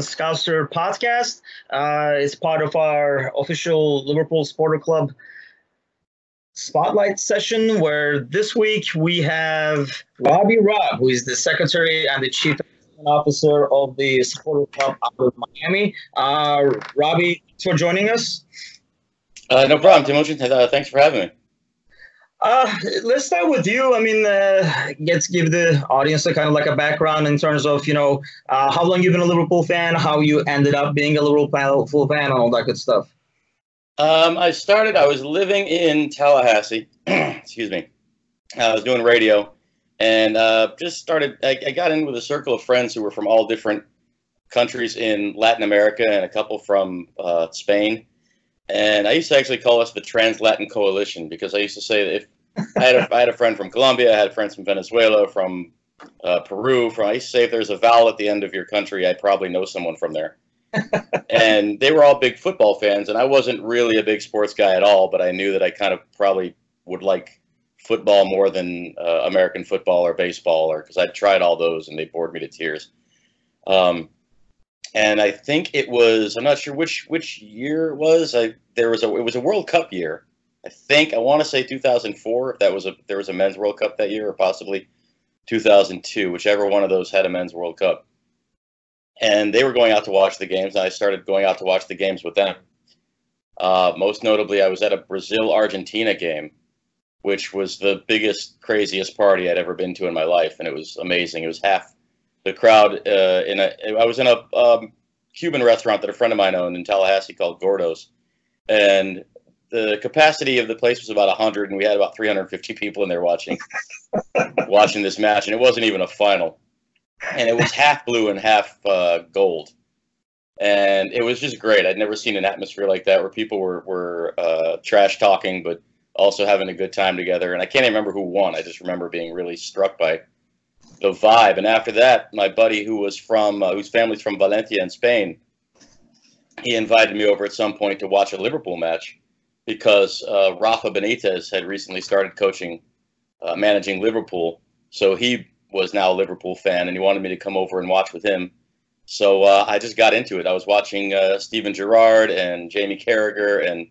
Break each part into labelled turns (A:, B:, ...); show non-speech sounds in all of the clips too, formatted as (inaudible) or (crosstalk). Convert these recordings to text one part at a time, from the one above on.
A: American Scouser podcast. Uh, it's part of our official Liverpool Supporter Club spotlight session, where this week we have Robbie Robb, who is the secretary and the chief officer of the Supporter Club out of Miami. Uh, Robbie, thanks for joining us.
B: Uh, no problem, Timothy. Uh, thanks for having me.
A: Uh, let's start with you. I mean, uh, let's give the audience a kind of like a background in terms of you know uh, how long you've been a Liverpool fan, how you ended up being a Liverpool fan, and all that good stuff.
B: Um, I started. I was living in Tallahassee. (clears throat) excuse me. I was doing radio, and uh, just started. I, I got in with a circle of friends who were from all different countries in Latin America, and a couple from uh, Spain and I used to actually call us the Trans Latin Coalition because I used to say that if I had a, I had a friend from Colombia, I had friends from Venezuela, from uh, Peru, from I used to say if there's a vowel at the end of your country, I probably know someone from there. (laughs) and they were all big football fans, and I wasn't really a big sports guy at all, but I knew that I kind of probably would like football more than uh, American football or baseball, or because I'd tried all those and they bored me to tears. Um, and I think it was I'm not sure which which year it was. I there was a it was a World Cup year. I think I want to say 2004 if that was a there was a men's World Cup that year or possibly 2002, whichever one of those had a men's World Cup. And they were going out to watch the games, and I started going out to watch the games with them. Uh, most notably, I was at a Brazil Argentina game, which was the biggest, craziest party I'd ever been to in my life, and it was amazing. It was half the crowd uh, in a. I was in a um, Cuban restaurant that a friend of mine owned in Tallahassee called Gordo's, and the capacity of the place was about 100, and we had about 350 people in there watching (laughs) watching this match, and it wasn't even a final, and it was half blue and half uh, gold, and it was just great. I'd never seen an atmosphere like that where people were were uh, trash talking, but also having a good time together. And I can't even remember who won. I just remember being really struck by the vibe. And after that, my buddy who was from uh, whose family's from Valencia in Spain, he invited me over at some point to watch a Liverpool match because uh, Rafa Benitez had recently started coaching, uh, managing Liverpool. So he was now a Liverpool fan, and he wanted me to come over and watch with him. So uh, I just got into it. I was watching uh, Steven Gerrard and Jamie Carragher and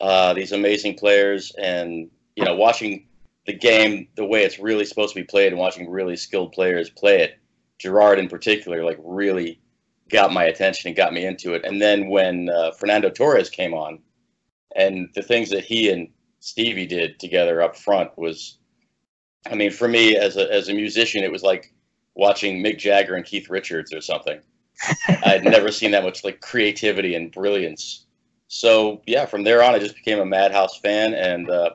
B: uh, these amazing players, and you know, watching the game the way it's really supposed to be played and watching really skilled players play it. Gerrard in particular, like really got my attention and got me into it. And then when uh, Fernando Torres came on, and the things that he and Stevie did together up front was, I mean, for me as a as a musician, it was like watching Mick Jagger and Keith Richards or something. I'd never seen that much like creativity and brilliance. So yeah, from there on, I just became a Madhouse fan, and uh,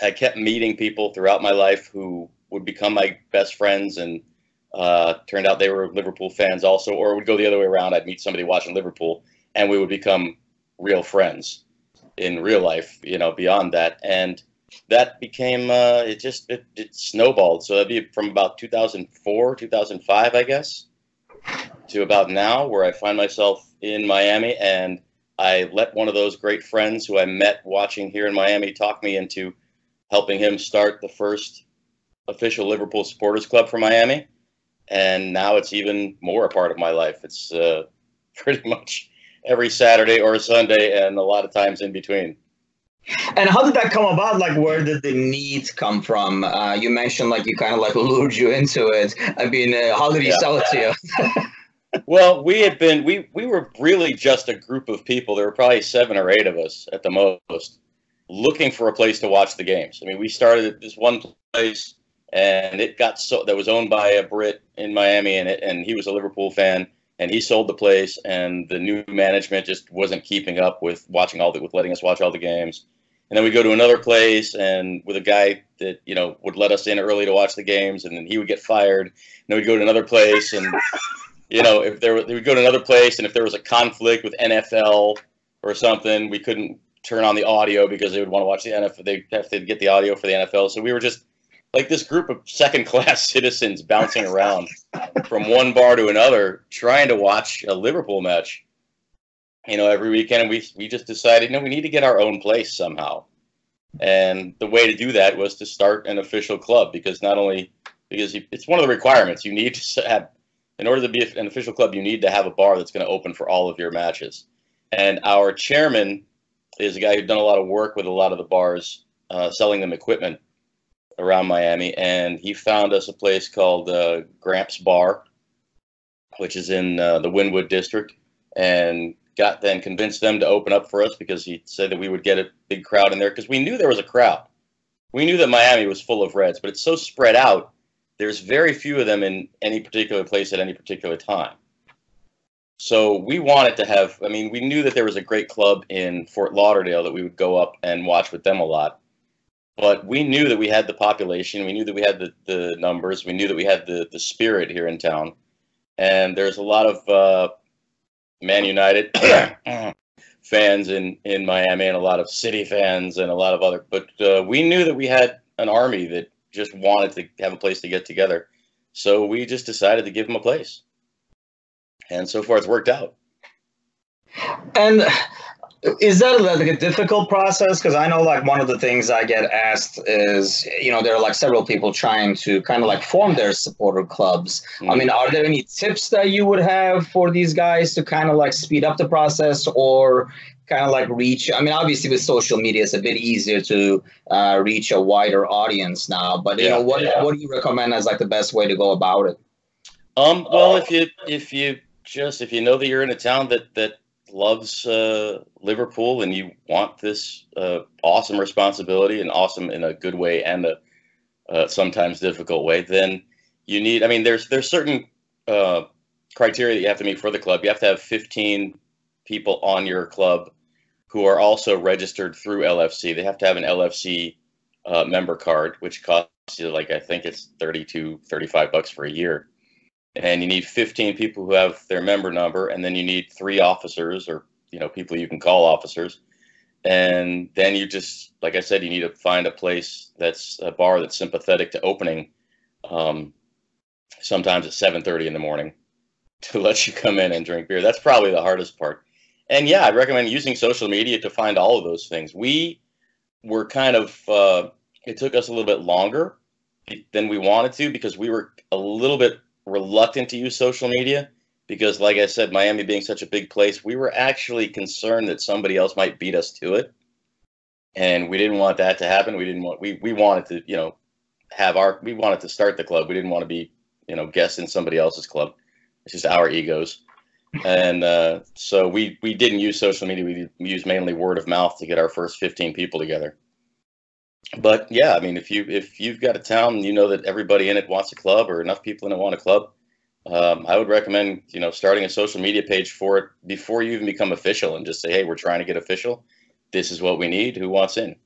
B: I kept meeting people throughout my life who would become my best friends, and uh, turned out they were Liverpool fans also, or would go the other way around. I'd meet somebody watching Liverpool, and we would become real friends in real life. You know, beyond that, and that became uh, it. Just it, it snowballed. So that'd be from about 2004, 2005, I guess, to about now, where I find myself in Miami, and I let one of those great friends who I met watching here in Miami talk me into helping him start the first official Liverpool supporters club for Miami. And now it's even more a part of my life. It's uh, (laughs) pretty much every Saturday or Sunday, and a lot of times in between.
A: And how did that come about? Like, where did the need come from? Uh, you mentioned like you kind of like lured you into it. I mean, uh, how did he yeah. sell it to
B: you? (laughs) (laughs) well, we had been we we were really just a group of people. There were probably seven or eight of us at the most, looking for a place to watch the games. I mean, we started at this one place, and it got so that was owned by a Brit in Miami, and it, and he was a Liverpool fan, and he sold the place, and the new management just wasn't keeping up with watching all the with letting us watch all the games. And then we go to another place, and with a guy that you know would let us in early to watch the games, and then he would get fired. And then we'd go to another place, and (laughs) you know if there we would go to another place, and if there was a conflict with NFL or something, we couldn't turn on the audio because they would want to watch the NFL. They have to get the audio for the NFL. So we were just like this group of second class (laughs) citizens bouncing around from one bar to another, trying to watch a Liverpool match. You know, every weekend, we we just decided, no, we need to get our own place somehow. And the way to do that was to start an official club because not only because it's one of the requirements you need to have in order to be an official club, you need to have a bar that's going to open for all of your matches. And our chairman is a guy who's done a lot of work with a lot of the bars, uh, selling them equipment around Miami. And he found us a place called uh, Gramps Bar, which is in uh, the Wynwood district, and got then convinced them to open up for us because he said that we would get a big crowd in there because we knew there was a crowd. We knew that Miami was full of Reds, but it's so spread out. There's very few of them in any particular place at any particular time. So we wanted to have, I mean, we knew that there was a great club in Fort Lauderdale that we would go up and watch with them a lot. But we knew that we had the population, we knew that we had the, the numbers, we knew that we had the, the spirit here in town. And there's a lot of uh, Man United (coughs) fans in, in Miami and a lot of City fans and a lot of other, but uh, we knew that we had an army that just wanted to have a place to get together. So we just decided to give them a place and so far it's worked out.
A: And is that like a difficult process? Because I know like one of the things I get asked is, you know, there are like several people trying to kind of like form their supporter clubs. Mm. I mean, are there any tips that you would have for these guys to kind of like speed up the process or kind of like reach? I mean, obviously with social media, it's a bit easier to uh, reach a wider audience now. But you yeah, know, what yeah. what do you recommend as like the best way to go about it?
B: Um, well, if you if you just if you know that you're in a town that that loves uh, Liverpool and you want this uh, awesome responsibility and awesome in a good way and a uh, sometimes difficult way, then you need. I mean, there's there's certain uh, criteria that you have to meet for the club. You have to have 15 people on your club who are also registered through LFC. They have to have an LFC uh, member card, which costs you like I think it's 32, 35 bucks for a year and you need 15 people who have their member number and then you need three officers or you know people you can call officers. And then you just like i said you need to find a place that's a bar that's sympathetic to opening um, sometimes at 7.30 in the morning (laughs) to let you come in and drink beer. That's probably the hardest part. And yeah i'd recommend using social media to find all of those things. We were kind of uh, it took us a little bit longer than we wanted to because we were a little bit reluctant to use social media because, like I said, Miami being such a big place, we were actually concerned that somebody else might beat us to it, and we didn't want that to happen. We didn't want we we wanted to you know have our we wanted to start the club. We didn't want to be you know guests in somebody else's club. It's just our egos, and uh, so we we didn't use social media. We, used mainly word of mouth to get our first fifteen people together but yeah, I mean, if you if you've got a town, you know that everybody in it wants a club, or enough people in it want a club. Um, I would recommend you know starting a social media page for it before you even become official, and just say, hey, we're trying to get official. This is what we need. Who wants in?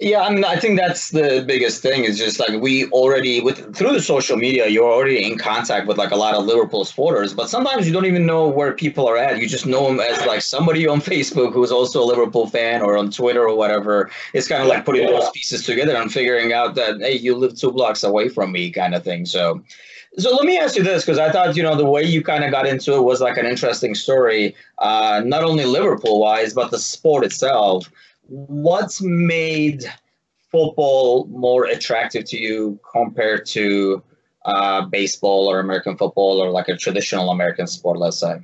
A: Yeah, I mean, I think that's the biggest thing is just like we already with through the social media, you're already in contact with like a lot of Liverpool supporters, but sometimes you don't even know where people are at. You just know them as like somebody on (laughs) Facebook who's also a Liverpool fan or on Twitter or whatever. It's kind of like putting those pieces together and figuring out that hey, you live two blocks away from me, kind of thing. So. So let me ask you this, because I thought you know the way you kind of got into it was like an interesting story, uh, not only Liverpool wise, but the sport itself what's made football more attractive to you compared to uh, baseball or American football or like a traditional American sport, let's say?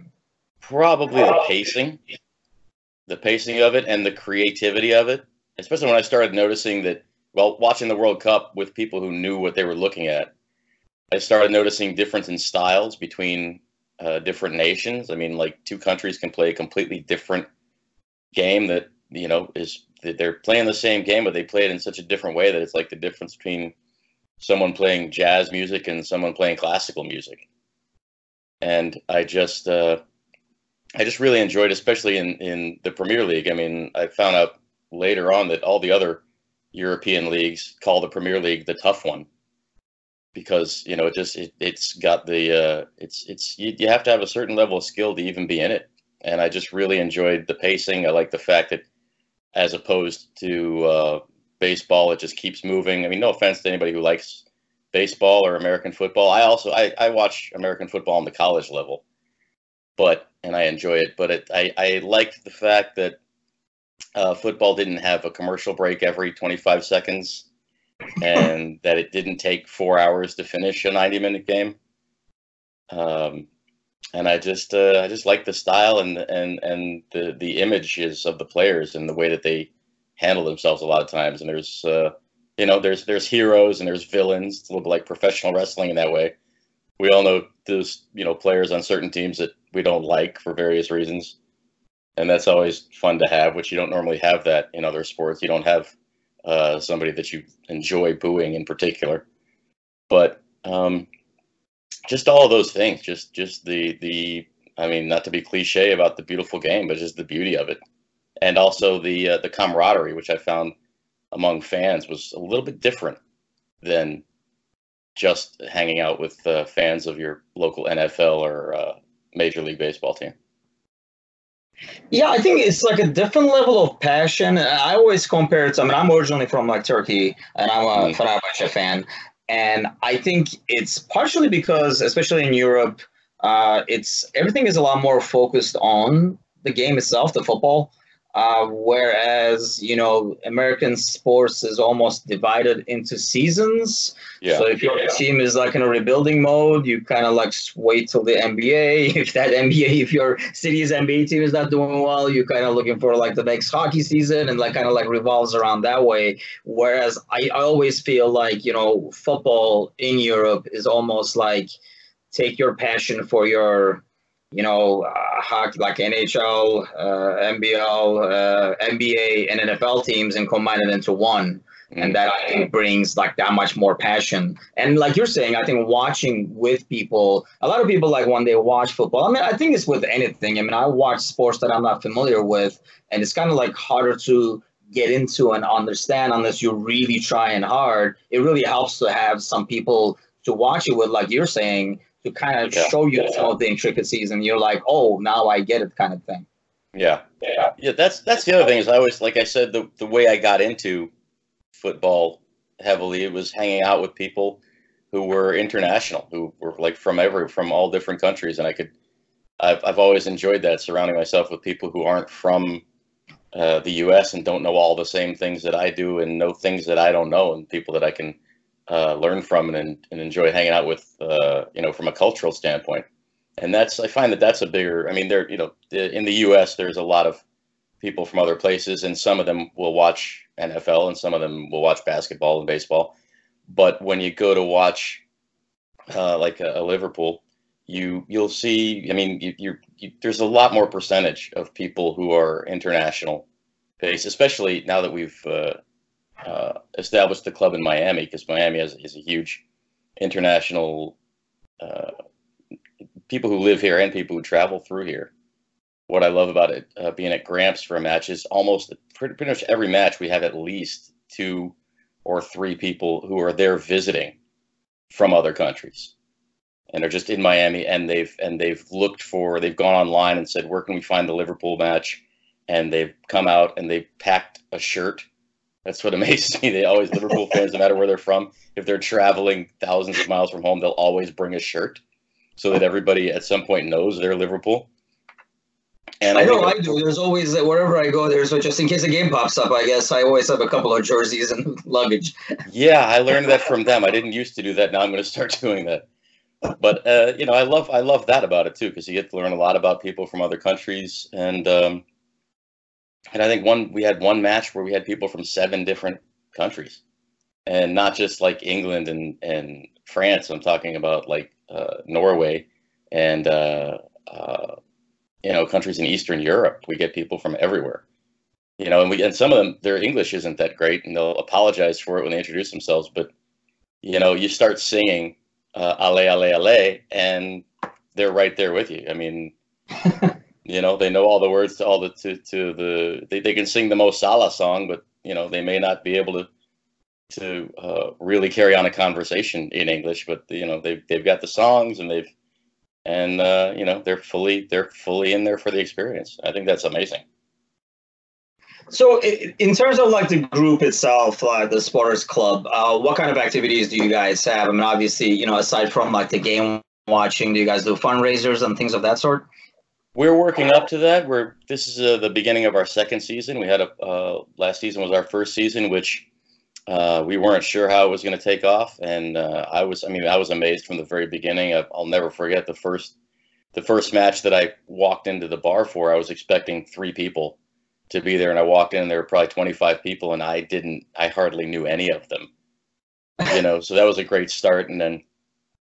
B: Probably the pacing, the pacing of it, and the creativity of it. Especially when I started noticing that, well, watching the World Cup with people who knew what they were looking at, I started noticing difference in styles between uh, different nations. I mean, like two countries can play a completely different game that you know, is they're playing the same game, but they play it in such a different way that it's like the difference between someone playing jazz music and someone playing classical music. And I just, uh, I just really enjoyed, especially in in the Premier League. I mean, I found out later on that all the other European leagues call the Premier League the tough one because you know it just it, it's got the uh, it's it's you, you have to have a certain level of skill to even be in it. And I just really enjoyed the pacing. I like the fact that as opposed to uh, baseball. It just keeps moving. I mean, no offense to anybody who likes baseball or American football. I also I, I watch American football on the college level, but and I enjoy it. But it, I I liked the fact that uh, football didn't have a commercial break every 25 seconds. and that it didn't take four hours to finish a 90 minute game. Um, and I just uh, I just like the style and and and the the images of the players and the way that they handle themselves a lot of times. And there's uh, you know there's there's heroes and there's villains. It's a little bit like professional wrestling in that way. We all know those you know players on certain teams that we don't like for various reasons, and that's always fun to have. Which you don't normally have that in other sports. You don't have uh, somebody that you enjoy booing in particular, but um, just all of those things. Just just the the I mean, not to be cliche about the beautiful game, but just the beauty of it, and also the uh, the camaraderie, which I found among fans was a little bit different than just hanging out with uh, fans of your local NFL or uh, Major League Baseball team.
A: Yeah, I think it's like a different level of passion. I always compare it. I mean, I'm originally from like Turkey, and I'm a mm. Fenerbahce fan, and I think it's partially because, especially in Europe, uh, it's everything is a lot more focused on the game itself, the football. Uh, whereas you know American sports is almost divided into seasons. Yeah. So if your yeah. team is like in a rebuilding mode, you kind of like wait till the NBA. (laughs) If that NBA, if your city's NBA team is not doing well, you're kind of looking for like the next hockey season, and like kind of like revolves around that way. Whereas I, I always feel like you know football in Europe is almost like take your passion for your you know, uh, hockey like NHL, uh, NBL, uh, NBA, and NFL teams and combine it into one. Mm-hmm. And that I think brings like that much more passion. And like you're saying, I think watching with people, a lot of people like when they watch football. I mean, I think it's with anything. I mean, I watch sports that I'm not familiar with, and it's kind of like harder to get into and understand unless you're really trying hard. It really helps to have some people to watch it with, like you're saying, to kind of yeah. show you some of the intricacies, and you're like, oh, now I get it, kind of thing.
B: Yeah, yeah, yeah. That's that's the other thing is I always like I said the the way I got into football heavily it was hanging out with people who were international, who were like from every from all different countries, and I could. I've I've always enjoyed that surrounding myself with people who aren't from uh, the U.S. and don't know all the same things that I do, and know things that I don't know, and people that I can uh, learn from and, and enjoy hanging out with, uh, you know, from a cultural standpoint. And that's, I find that that's a bigger, I mean, there, you know, in the U.S., there's a lot of people from other places, and some of them will watch NFL and some of them will watch basketball and baseball. But when you go to watch, uh, like a, a, Liverpool, you you'll see. I mean, you, you're, you, there's a lot more percentage of people who are international based, especially now that we've uh, uh, established the club in Miami because Miami has, is a huge international uh, people who live here and people who travel through here. What I love about it uh, being at Gramps for a match is almost pretty, pretty much every match we have at least two or three people who are there visiting from other countries and are just in Miami and they've and they've looked for they've gone online and said where can we find the Liverpool match and they've come out and they've packed a shirt that's what (laughs) amazes me. They always Liverpool fans, no matter where they're from, if they're traveling thousands of miles from home, they'll always bring a shirt so that everybody at some point knows they're Liverpool.
A: And I, I know I do. There's always wherever I go, there's just in case a game pops up. I guess I always have a couple of jerseys and (laughs) luggage.
B: Yeah, I learned that from them. I didn't used to do that. Now I'm going to start (laughs) doing that. But uh, you know, I love I love that about it too because you get to learn a lot about people from other countries and. Um, and I think one we had one match where we had people from seven different countries, and not just like England and and France. I'm talking about like uh, Norway and uh, uh, you know countries in Eastern Europe. We get people from everywhere. You know, and we and some of them their English isn't that great, and they'll apologize for it when they introduce themselves. But you know, you start singing uh, "Allez Allez Allez," and they're right there with you. I mean. (laughs) You know, they know all the words to all the to, to the they, they can sing the Mo Salah song, but you know they may not be able to to uh, really carry on a conversation in English. But you know they've they've got the songs and they've and uh, you know they're fully they're fully in there for the experience. I think that's amazing.
A: So, in terms of like the group itself, uh, the Supporters Club, uh, what kind of activities do you guys have? I mean, obviously, you know, aside from like the game watching, do you guys do fundraisers and things of that sort?
B: We're working up to that. We're this is uh, the beginning of our second season. We had a uh, last season was our first season, which uh, we weren't sure how it was going to take off, and uh, I was I mean I was amazed from the very beginning. I, I'll never forget the first the first match that I walked into the bar for. I was expecting three people to be there, and I walked in, and there were probably 25 people, and I didn't I hardly knew any of them. You know, so that was a great start, and then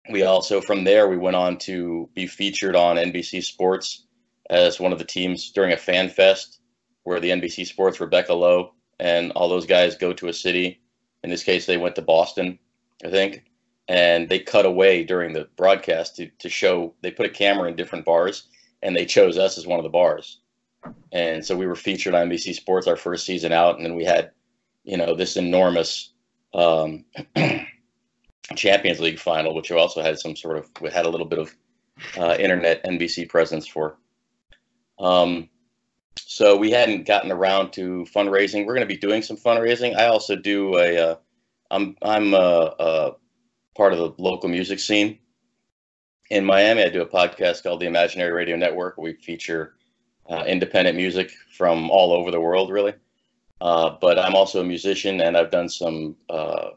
B: we also from there we went on to be featured on NBC Sports as one of the teams during a fan fest where the NBC Sports Rebecca Lowe and all those guys go to a city. In this case, they went to Boston, I think, and they cut away during the broadcast to, to show they put a camera in different bars and they chose us as one of the bars. And so we were featured on NBC Sports our first season out, and then we had, you know, this enormous um, (clears throat) Champions League final, which also had some sort of we had a little bit of uh, internet NBC presence for. Um, so we hadn't gotten around to fundraising. We're going to be doing some fundraising. I also do a. Uh, I'm I'm a, a part of the local music scene in Miami. I do a podcast called the Imaginary Radio Network. We feature uh, independent music from all over the world, really. Uh, but I'm also a musician, and I've done some uh,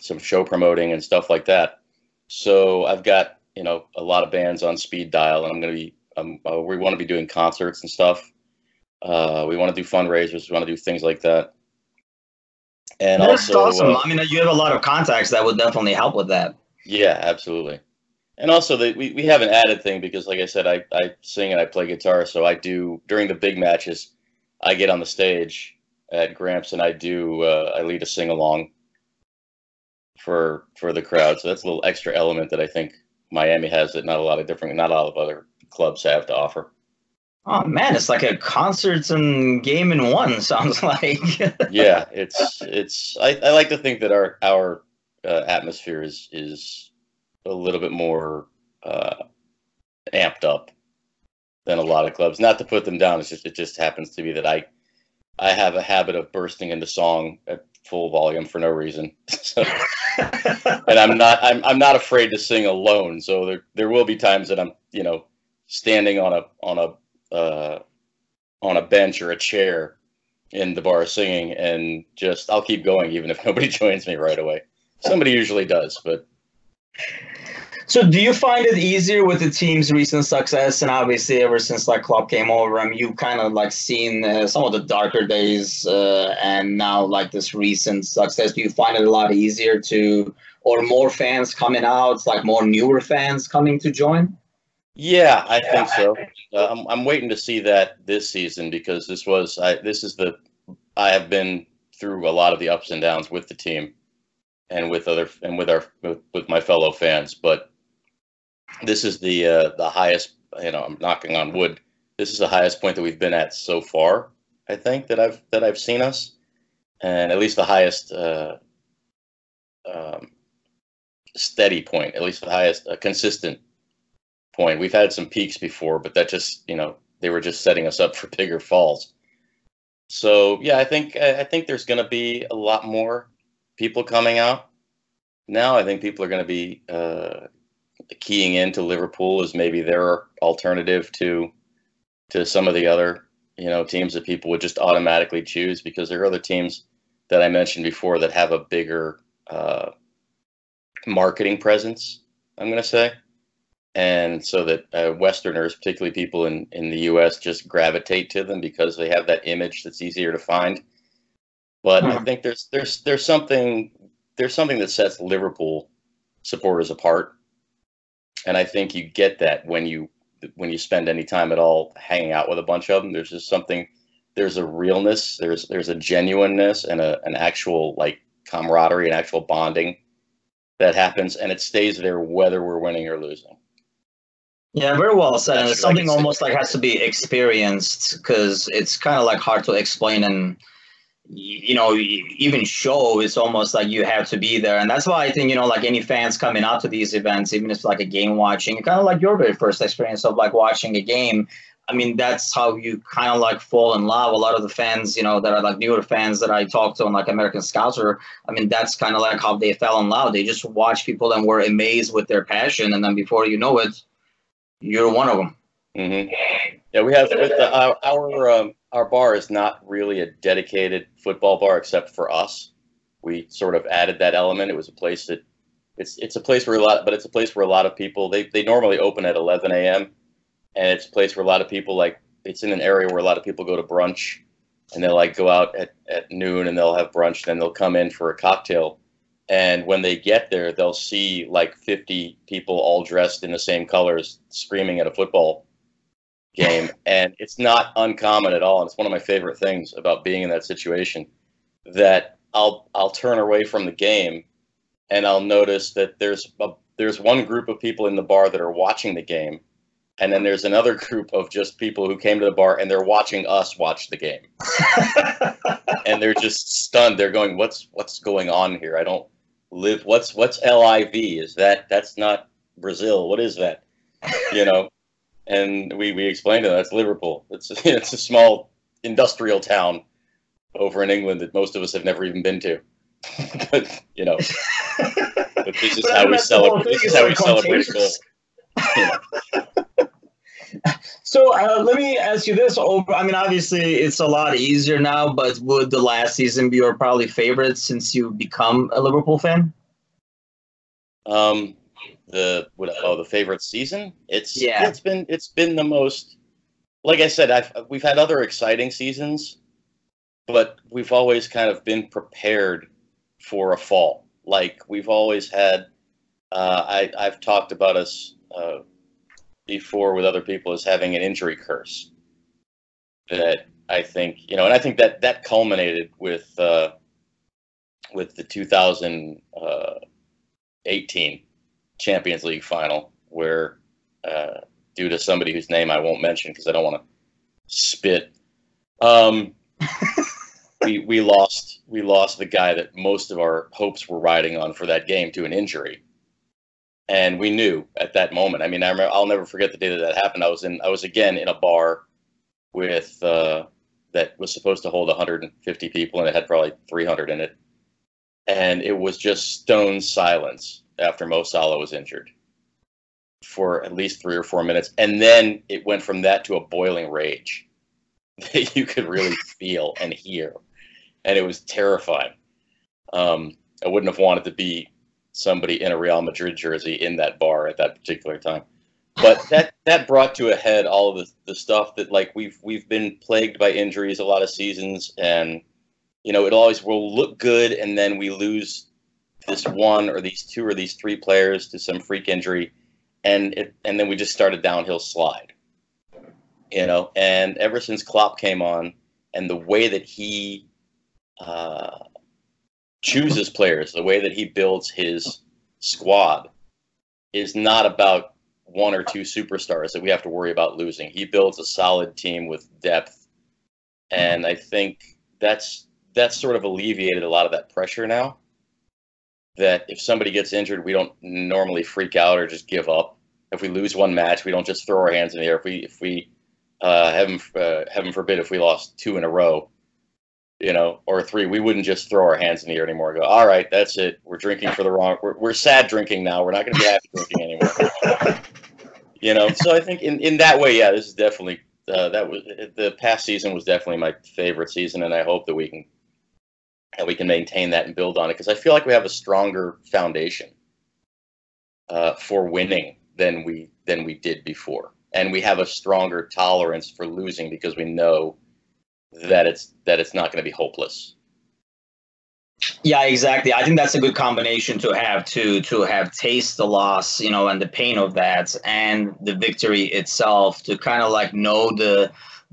B: some show promoting and stuff like that. So I've got you know a lot of bands on speed dial, and I'm going to be um, uh, we want to be doing concerts and stuff. Uh, we want to do fundraisers. We want to do things like that.
A: And That's also, awesome. Uh, I mean, you have a lot of contacts that would definitely help with that.
B: Yeah, absolutely. And also, the, we, we have an added thing because, like I said, I, I sing and I play guitar. So I do, during the big matches, I get on the stage at Gramps and I do, uh, I lead a sing along for for the crowd. So that's a little extra element that I think Miami has that not a lot of different, not a lot of other clubs have to offer.
A: Oh man, it's like a concerts and game in one. (laughs) Sounds like.
B: yeah, it's it's. I, I like to think that our our uh, atmosphere is is a little bit more uh, amped up than a lot of clubs. Not to put them down. It's just it just happens to be that I I have a habit of bursting into song at full volume for no reason. (laughs) so, and I'm not I'm I'm not afraid to sing alone. So there there will be times that I'm you know standing on a on a uh, on a bench or a chair in the bar singing, and just I'll keep going even if (laughs) nobody joins me right away. Somebody usually does, but.
A: So, do you find it easier with the team's recent success, and obviously ever since like Klopp came over, I mean, you kind of like seen uh, some of the darker days, uh, and now like this recent success. Do you find it a lot easier to, or more fans coming out, like more newer fans coming to join?
B: Yeah, I yeah, think so. Uh, I'm, I'm waiting to see that this season because this was I, this is the I have been through a lot of the ups and downs with the team and with other and with our with, with my fellow fans, but this is the uh, the highest. You know, I'm knocking on wood. This is the highest point that we've been at so far. I think that I've that I've seen us, and at least the highest uh, um, steady point, at least the highest uh, consistent point. We've had some peaks before, but that just you know they were just setting us up for (laughs) bigger falls. So yeah, I think I think there's going to be a lot more people coming out now. I think people are going to be uh, keying into Liverpool as maybe their alternative to to some of the other you know teams that people would just automatically choose because there are other teams that I mentioned before that have a bigger uh, marketing presence. I'm going to say and so that uh, Westerners, particularly people in, in the U.S., just gravitate to them because they have that image that's easier to find. But I hmm. think there's there's there's something there's something that sets Liverpool supporters apart, and I think you get that when you when you spend any time at all hanging out with a bunch of them. There's just something. There's a realness. There's there's a genuineness and a an actual like camaraderie and actual bonding that happens, and it stays there whether we're winning or losing.
A: Yeah, very well said. And it's something almost like has to be experienced because it's kind of like hard to explain and you know even show. It's almost like you have to be there, and that's why I think you know like any fans coming out to these events, even if it's like a game watching, kind of like your very first experience of like watching a game. I mean, that's how you kind of like fall in love. A lot of the fans, you know, that are like newer fans that I talk to on like American Scouser, I mean, that's kind of like how they fell in love. They just watch people and were amazed with their passion. And then before you know it, you're one of them.
B: Mm-hmm. Yeah, we have the, our our, um, our bar is not really a dedicated football bar except for us. we sort of added that element. It was a place that it's it's a place where a lot, but it's a place where a lot of people they they normally open at 11 a.m. and it's a place where a lot of people like it's in an area where a lot of people go to brunch and they'll like go out at, at noon and they'll have brunch, then they'll come in for a cocktail. And when they get there, they'll see like 50 people all dressed in the same colors screaming at a football game. (laughs) and it's not uncommon at all. And it's one of my favorite things about being in that situation that I'll, I'll turn away from the game and I'll notice that there's a, there's one group of people in the bar that are watching the game and then there's another group of just people who came to the bar and they're watching us watch the game (laughs) and they're just stunned they're going what's what's going on here i don't live what's what's liv is that that's not brazil. What is that? You know? (laughs) And we we explained to them that's liverpool. It's (laughs) it's a small industrial town over in england that most of us have never even been to. (laughs) But you know. But this is but how we celebrate this is how we celebrate a
A: so uh, let me ask you this. Over, I mean, obviously it's a lot easier now, but would the last season be your probably favorite since you become a Liverpool fan?
B: Um, the what, oh the favorite season? It's yeah. It's been it's been the most. Like I said, I've we've had other exciting seasons, but we've always kind of been prepared for a fall. Like we've always had. Uh, I I've talked about us. Uh, before with other people is having an injury curse. That I think you know, and I think that that culminated with uh, with the 2018 Champions League final, where uh, due to somebody whose name I won't mention because I don't want to spit, um, (laughs) we we lost we lost the guy that most of our hopes were riding on for that game to an injury and we knew at that moment. I mean, I remember, I'll never forget the day that that happened. I was in, I was again in a bar with uh, that was supposed to hold 150 people, and it had probably 300 in it, and it was just stone silence after Mo Salah was injured for at least three or four minutes, and then it went from that to a boiling rage (laughs) that you could really feel and hear, and it was terrifying. Um, I wouldn't have wanted to be somebody in a Real Madrid jersey in that bar at that particular time. But (laughs) that that brought to a head all of the, the stuff that like we've we've been plagued by injuries a lot of seasons and you know it always will look good and then we lose this one or these two or these three players to some freak injury and it and then we just started downhill slide. You know, and ever since Klopp came on and the way that he uh, chooses players, the way that he builds his squad is not about one or two superstars that we have to worry about losing. He builds a solid team with depth, and I think that's that's sort of alleviated a lot of that pressure now. That if somebody gets injured, we don't normally freak out or just give up. If we lose one match, we don't just throw our hands in the air. If we if we uh, heaven uh, heaven forbid if we lost two in a row, you know, or three, we wouldn't just throw our hands in the air anymore. go, all right, that's it. We're drinking for the wrong. We're, we're sad drinking now. We're not going to be happy (laughs) drinking anymore. you know, so I think in, in that way, yeah, this is definitely uh, that was the past season was definitely my favorite season, and I hope that we can that we can maintain that and build on it because I feel like we have a stronger foundation uh, for winning than we than we did before, and we have a stronger tolerance for losing because we know that it's that it's not going to be hopeless.
A: Yeah, exactly. I think that's a good combination to have to to have taste the loss, you know, and the pain of that, and the victory itself to kind of like know the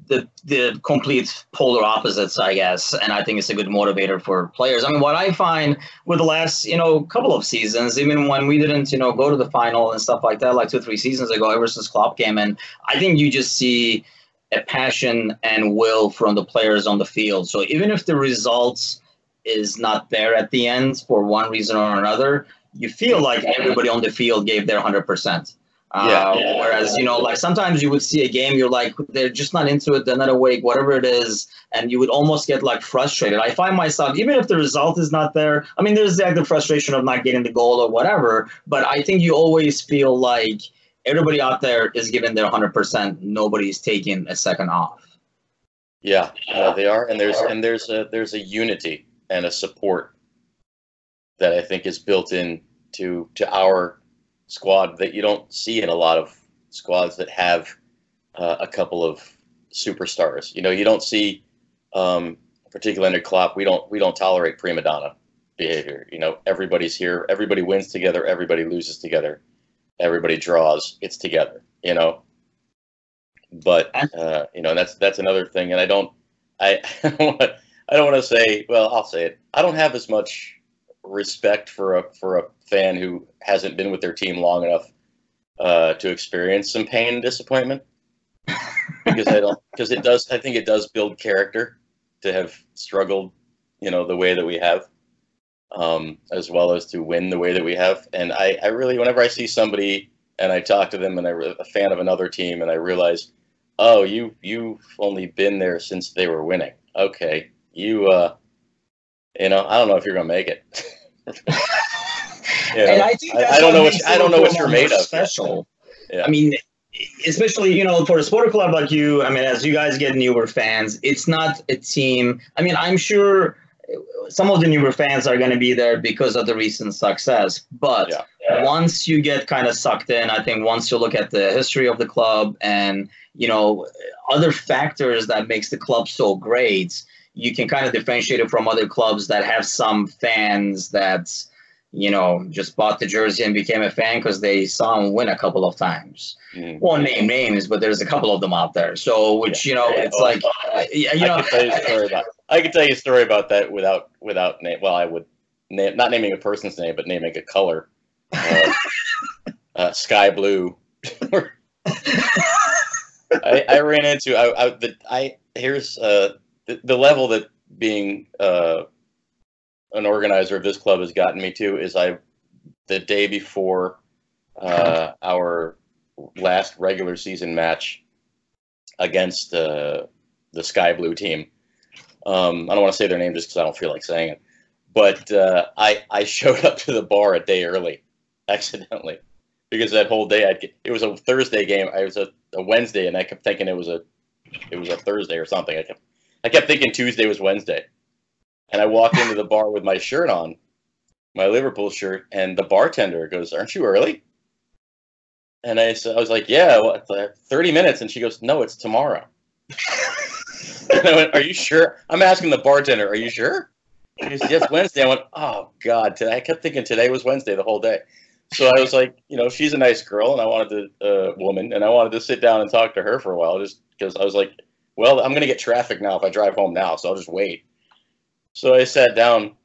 A: the the complete polar opposites, I guess. And I think it's a good motivator for players. I mean, what I find with the last, you know, couple of seasons, even when we didn't, you know, go to the final and stuff like that, like two three seasons ago, ever since Klopp came in, I think you just see a passion and will from the players on the field. So even if the results is not there at the end for one reason or another, you feel like everybody on the field gave their 100%. Uh, yeah. Whereas, you know, like sometimes you would see a game, you're like, they're just not into it, they're not awake, whatever it is, and you would almost get like frustrated. I find myself, even if the result is not there, I mean, there's like the frustration of not getting the goal or whatever, but I think you always feel like everybody out there is giving their 100%. Nobody's taking a second off.
B: Yeah, uh, they are, and there's and there's a there's a unity and a support that I think is built in to to our squad that you don't see in a lot of squads that have uh, a couple of superstars. You know, you don't see, um, particularly under Klopp, we don't we don't tolerate prima donna behavior. You know, everybody's here, everybody wins together, everybody loses together, everybody draws. It's together. You know, but uh, you know that's that's another thing, and I don't I (laughs) I don't want I don't want to say well I'll say it I don't have as much respect for a for a fan who hasn't been with their team long enough uh, to experience some pain and disappointment because I don't because it does I think it does build character to have struggled you know the way that we have um, as well as to win the way that we have. And I, I really whenever I see somebody and I talk to them and I'm a fan of another team and I realize oh you you've only been there since they were winning. Okay you uh you know I don't know if you're gonna make it. (laughs)
A: You know, and I think I,
B: I, don't know what I don't know what you're made of.
A: special. Yeah. I mean especially you know for a sport club like you i mean as you guys get newer fans it's not a team i mean i'm sure some of the newer fans are going to be there because of the recent success but yeah. Yeah. once you get kind of sucked in i think once you look at the history of the club and you know other factors that makes the club so great you can kind of differentiate it from other clubs that have some fans that's you know, just bought the jersey and became a fan because they saw him win a couple of times. Mm. Won't name names, but there's a couple of them out there. So, which yeah. you know, yeah. it's like, uh, you know,
B: I can tell you a story about. I can tell you a story about that without without name. Well, I would name not naming a person's name, but naming a color. Uh, (laughs) uh, sky blue. (laughs) I, I, ran into I, I the I here's uh the, the level that being uh an organizer of this club has gotten me to is I, the day before uh, (laughs) our last regular season match against uh, the Sky Blue team. Um, I don't want to say their name just because I don't feel like saying it, but uh, I I showed up to the bar a day early, accidentally, because that whole day I'd get, it was a Thursday game. I was a, a Wednesday, and I kept thinking it was a it was a Thursday or something. I kept I kept thinking Tuesday was Wednesday. And I walk into the bar with my shirt on, my Liverpool shirt, and the bartender goes, "Aren't you early?" And I said, "I was like, yeah, what, 30 minutes." And she goes, "No, it's tomorrow." (laughs) and I went, "Are you sure?" I'm asking the bartender, "Are you sure?" She goes, "Yes, Wednesday." I went, "Oh God!" Today, I kept thinking today was Wednesday the whole day. So I was like, you know, she's a nice girl, and I wanted to, uh, woman, and I wanted to sit down and talk to her for a while, just because I was like, well, I'm gonna get traffic now if I drive home now, so I'll just wait. So I sat down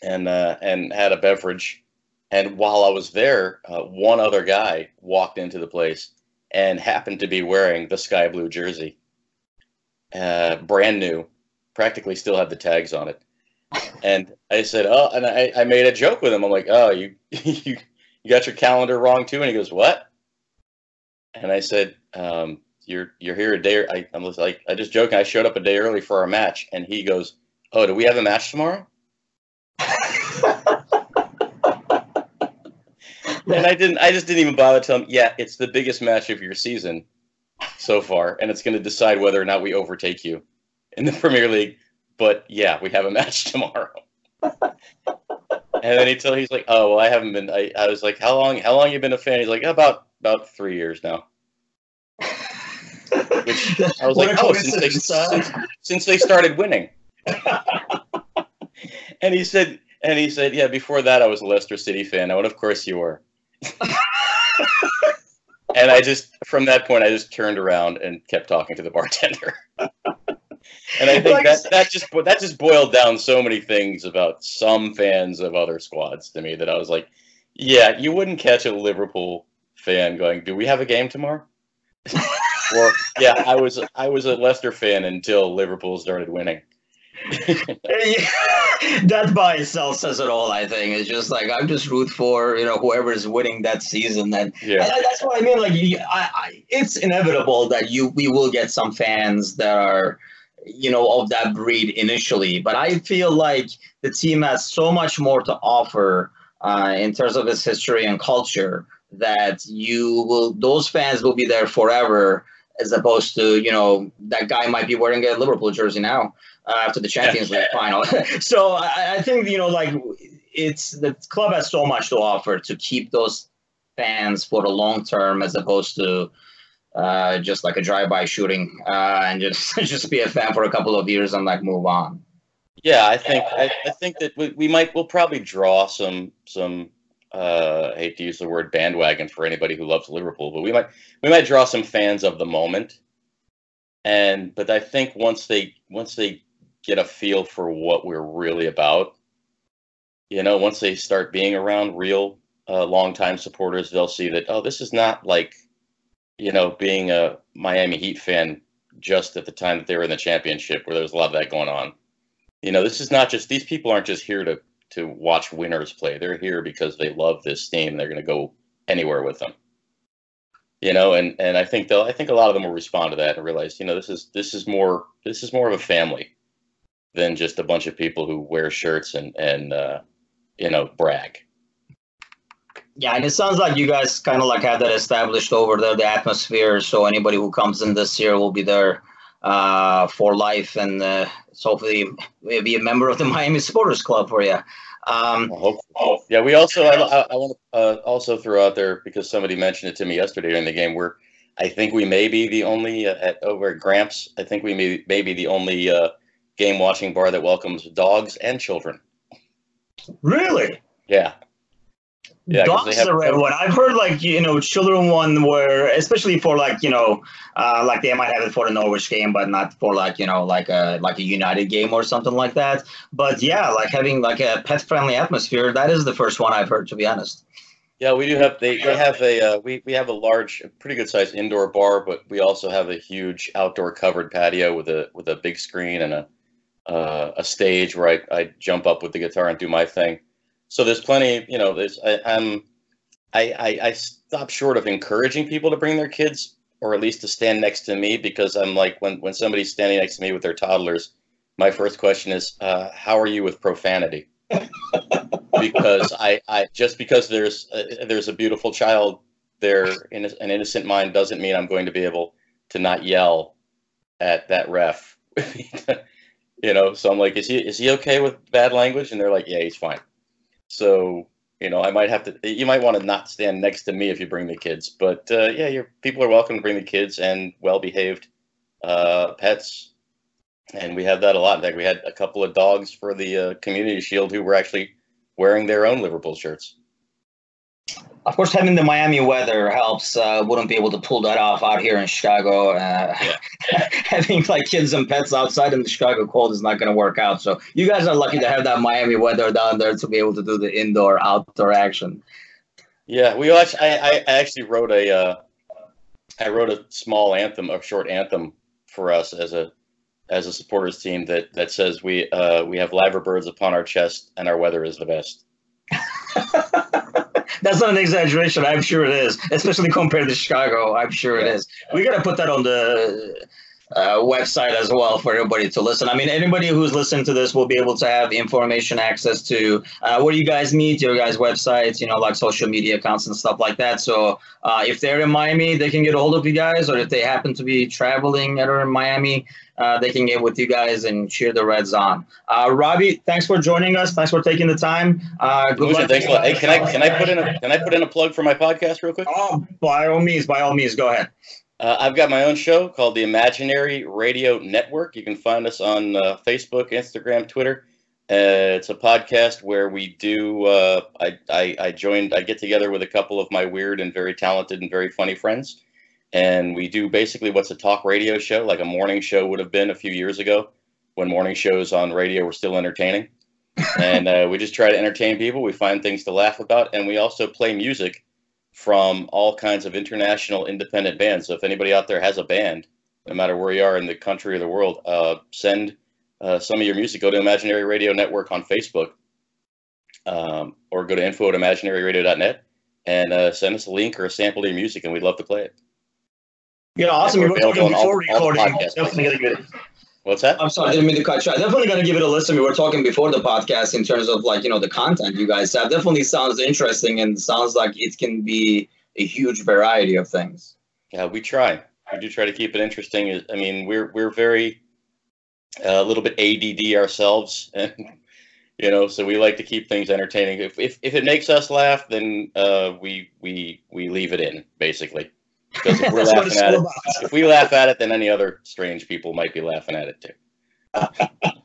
B: and uh, and had a beverage. And while I was there, uh, one other guy walked into the place and happened to be wearing the sky blue jersey, uh, brand new, practically still had the tags on it. And I said, "Oh," and I, I made a joke with him. I'm like, "Oh, you (laughs) you you got your calendar wrong too?" And he goes, "What?" And I said, um, "You're you're here a day." I, I was like, I just joking. I showed up a day early for our match, and he goes Oh, do we have a match tomorrow? and I didn't. I just didn't even bother to tell him. Yeah, it's the biggest match of your season so far, and it's going to decide whether or not we overtake you in the (laughs) Premier League. But yeah, we have a match (laughs) tomorrow. and then he told he's like, oh well, I haven't been. I, I was like, how long? How long you been a fan? He's like, about about three years now. (laughs) Which I was like, oh, since they, since, since they started winning. (laughs) and he said, and he said, yeah, before that I was a Leicester City fan. I and of course you were. (laughs) and I just, from that point, I just turned around and kept talking to the bartender. (laughs) and I think like, that that just that just boiled down so many things about some fans of other squads to me that I was like, yeah, you wouldn't catch a Liverpool fan going, "Do we have a game tomorrow?" or yeah, I was I was a Leicester fan until Liverpool started winning. (laughs)
A: that by itself says it all. I think it's just like I'm just root for you know whoever is winning that season. And, yeah. and that's what I mean. Like, you, I, I, it's inevitable that you we will get some fans that are you know of that breed initially. But I feel like the team has so much more to offer uh, in terms of its history and culture that you will those fans will be there forever as opposed to you know that guy might be wearing a Liverpool jersey now uh, after the Champions League (laughs) final. (laughs) so I, I, think you know like it's the club has so much to offer to keep those fans for the long term as opposed to uh, just like a drive-by shooting uh, and just (laughs) just be a fan for a couple of years and like move on.
B: Yeah, I think I, I think that we, we might we'll probably draw some some uh, I hate to use the word bandwagon for anybody who loves Liverpool, but we might we might draw some fans of the moment. And but I think once they once they get a feel for what we're really about, you know, once they start being around real uh, longtime supporters, they'll see that oh, this is not like you know being a Miami Heat fan just at the time that they were in the championship, where there was a lot of that going on. You know, this is not just these people aren't just here to to watch winners play. They're here because they love this team. They're going to go anywhere with them. You know, and and I think they'll I think a lot of them will respond to that and realize, you know, this is this is more this is more of a family than just a bunch of people who wear shirts and and uh, you know brag.
A: Yeah, and it sounds like you guys kind of like have that established over there, the atmosphere. So anybody who comes in this year will be there uh, for life, and uh, so hopefully be a member of the (laughs) Miami Supporters Club for you. Um,
B: yeah, we also I, I, I want to uh, also throw out there because somebody mentioned it to me yesterday during the game. Where I think we may be the only uh, at over at Gramps. I think we may, may be the only uh, game watching bar that welcomes dogs and children.
A: Really?
B: Yeah.
A: Yeah, dogs have, are red one. I've heard like you know children one where especially for like you know uh, like they might have it for the Norwich game, but not for like you know like a like a United game or something like that. But yeah, like having like a pet friendly atmosphere. That is the first one I've heard to be honest.
B: Yeah, we do have they, they have a uh, we we have a large, pretty good sized indoor bar, but we also have a huge outdoor covered patio with a with a big screen and a uh, a stage where I, I jump up with the guitar and do my thing so there's plenty, you know, there's I, I'm I, I I stop short of encouraging people to bring their kids or at least to stand next to me because I'm like when when somebody's standing next to me with their toddlers, my first question is, uh, how are you with profanity? (laughs) because I, I just because there's a, there's a beautiful child there in an innocent mind doesn't mean I'm going to be able to not yell at that ref. (laughs) you know, so I'm like, is he is he okay with bad language? And they're like, yeah, he's fine. So you know, I might have to. You might want to not stand next to me if you bring the kids, but uh, yeah, your people are welcome to bring the kids and well-behaved uh, pets, and we have that a lot. In fact, we had a couple of dogs for the uh, community shield who were actually wearing their own Liverpool shirts
A: of course, having the Miami weather helps. Uh, wouldn't be able to pull that off out here in Chicago. Uh, yeah. (laughs) having like kids and pets outside in the Chicago cold is not going to work out. So you guys are lucky to have that Miami weather down there to be able to do the indoor outdoor action.
B: Yeah, we actually. I, I actually wrote a. Uh, I wrote a small anthem, a short anthem for us as a as a supporters team that that says we uh, we have liver birds upon our chest and our weather is the best. (laughs)
A: That's not an exaggeration. I'm sure it is, especially compared to Chicago. I'm sure it is. We got to put that on the uh, website as well for everybody to listen. I mean, anybody who's listening to this will be able to have information access to uh, where you guys meet, your guys' websites, you know, like social media accounts and stuff like that. So uh, if they're in Miami, they can get a hold of you guys, or if they happen to be traveling or in Miami, uh, they can get with you guys and cheer the Reds on. Uh, Robbie, thanks for joining us. Thanks for taking the time. Uh,
B: good luck. Thanks a lot. Hey, can I can I put in a can I put in a plug for my podcast real quick?
A: Oh, by all means, by all means, go ahead.
B: Uh, I've got my own show called the Imaginary Radio Network. You can find us on uh, Facebook, Instagram, Twitter. Uh, it's a podcast where we do. Uh, I, I, I joined. I get together with a couple of my weird and very talented and very funny friends, and we do basically what's a talk radio show, like a morning show would have been a few years ago, when morning shows on radio were still entertaining. (laughs) and uh, we just try to entertain people. We find things to laugh about, and we also play music from all kinds of international independent bands. So if anybody out there has a band, no matter where you are in the country or the world, uh, send uh, some of your music. Go to Imaginary Radio Network on Facebook, um, or go to info at imaginaryradio.net and uh, send us a link or a sample of your music, and we'd love to play it.
A: Yeah, awesome. We're talking before recording. Definitely gonna give it.
B: What's that?
A: I'm sorry, I didn't mean to cut you. I definitely got to give it a listen. We were talking before the podcast in terms of like you know the content you guys have. Definitely sounds interesting and sounds like it can be a huge variety of things.
B: Yeah, we try. We do try to keep it interesting. I mean, we're we're very uh, a little bit ADD ourselves, (laughs) and You know, so we like to keep things entertaining. If if, if it makes us laugh, then uh, we we we leave it in basically. Because if we're laughing at it, about. if we laugh at it, then any other strange people might be laughing at it too. (laughs)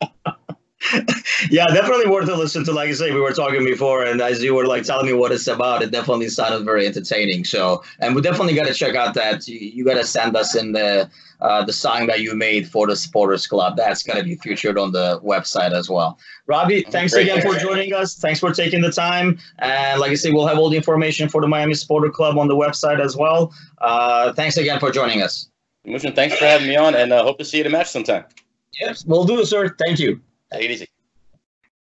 A: yeah, definitely worth a listen to. Like I say, we were talking before, and as you were like telling me what it's about, it definitely sounded very entertaining. So, and we definitely got to check out that. You, you got to send us in the uh, the song that you made for the supporters club. That's gonna be featured on the website as well. Robbie, thanks Great. again for joining us. Thanks for taking the time. And like I say, we'll have all the information for the Miami Supporter Club on the website as well. Uh, thanks again for joining us.
B: Mushin, thanks for having me on, and uh, hope to see you at a match sometime.
A: Yes, we'll do, it, sir. Thank you.
B: Take it easy.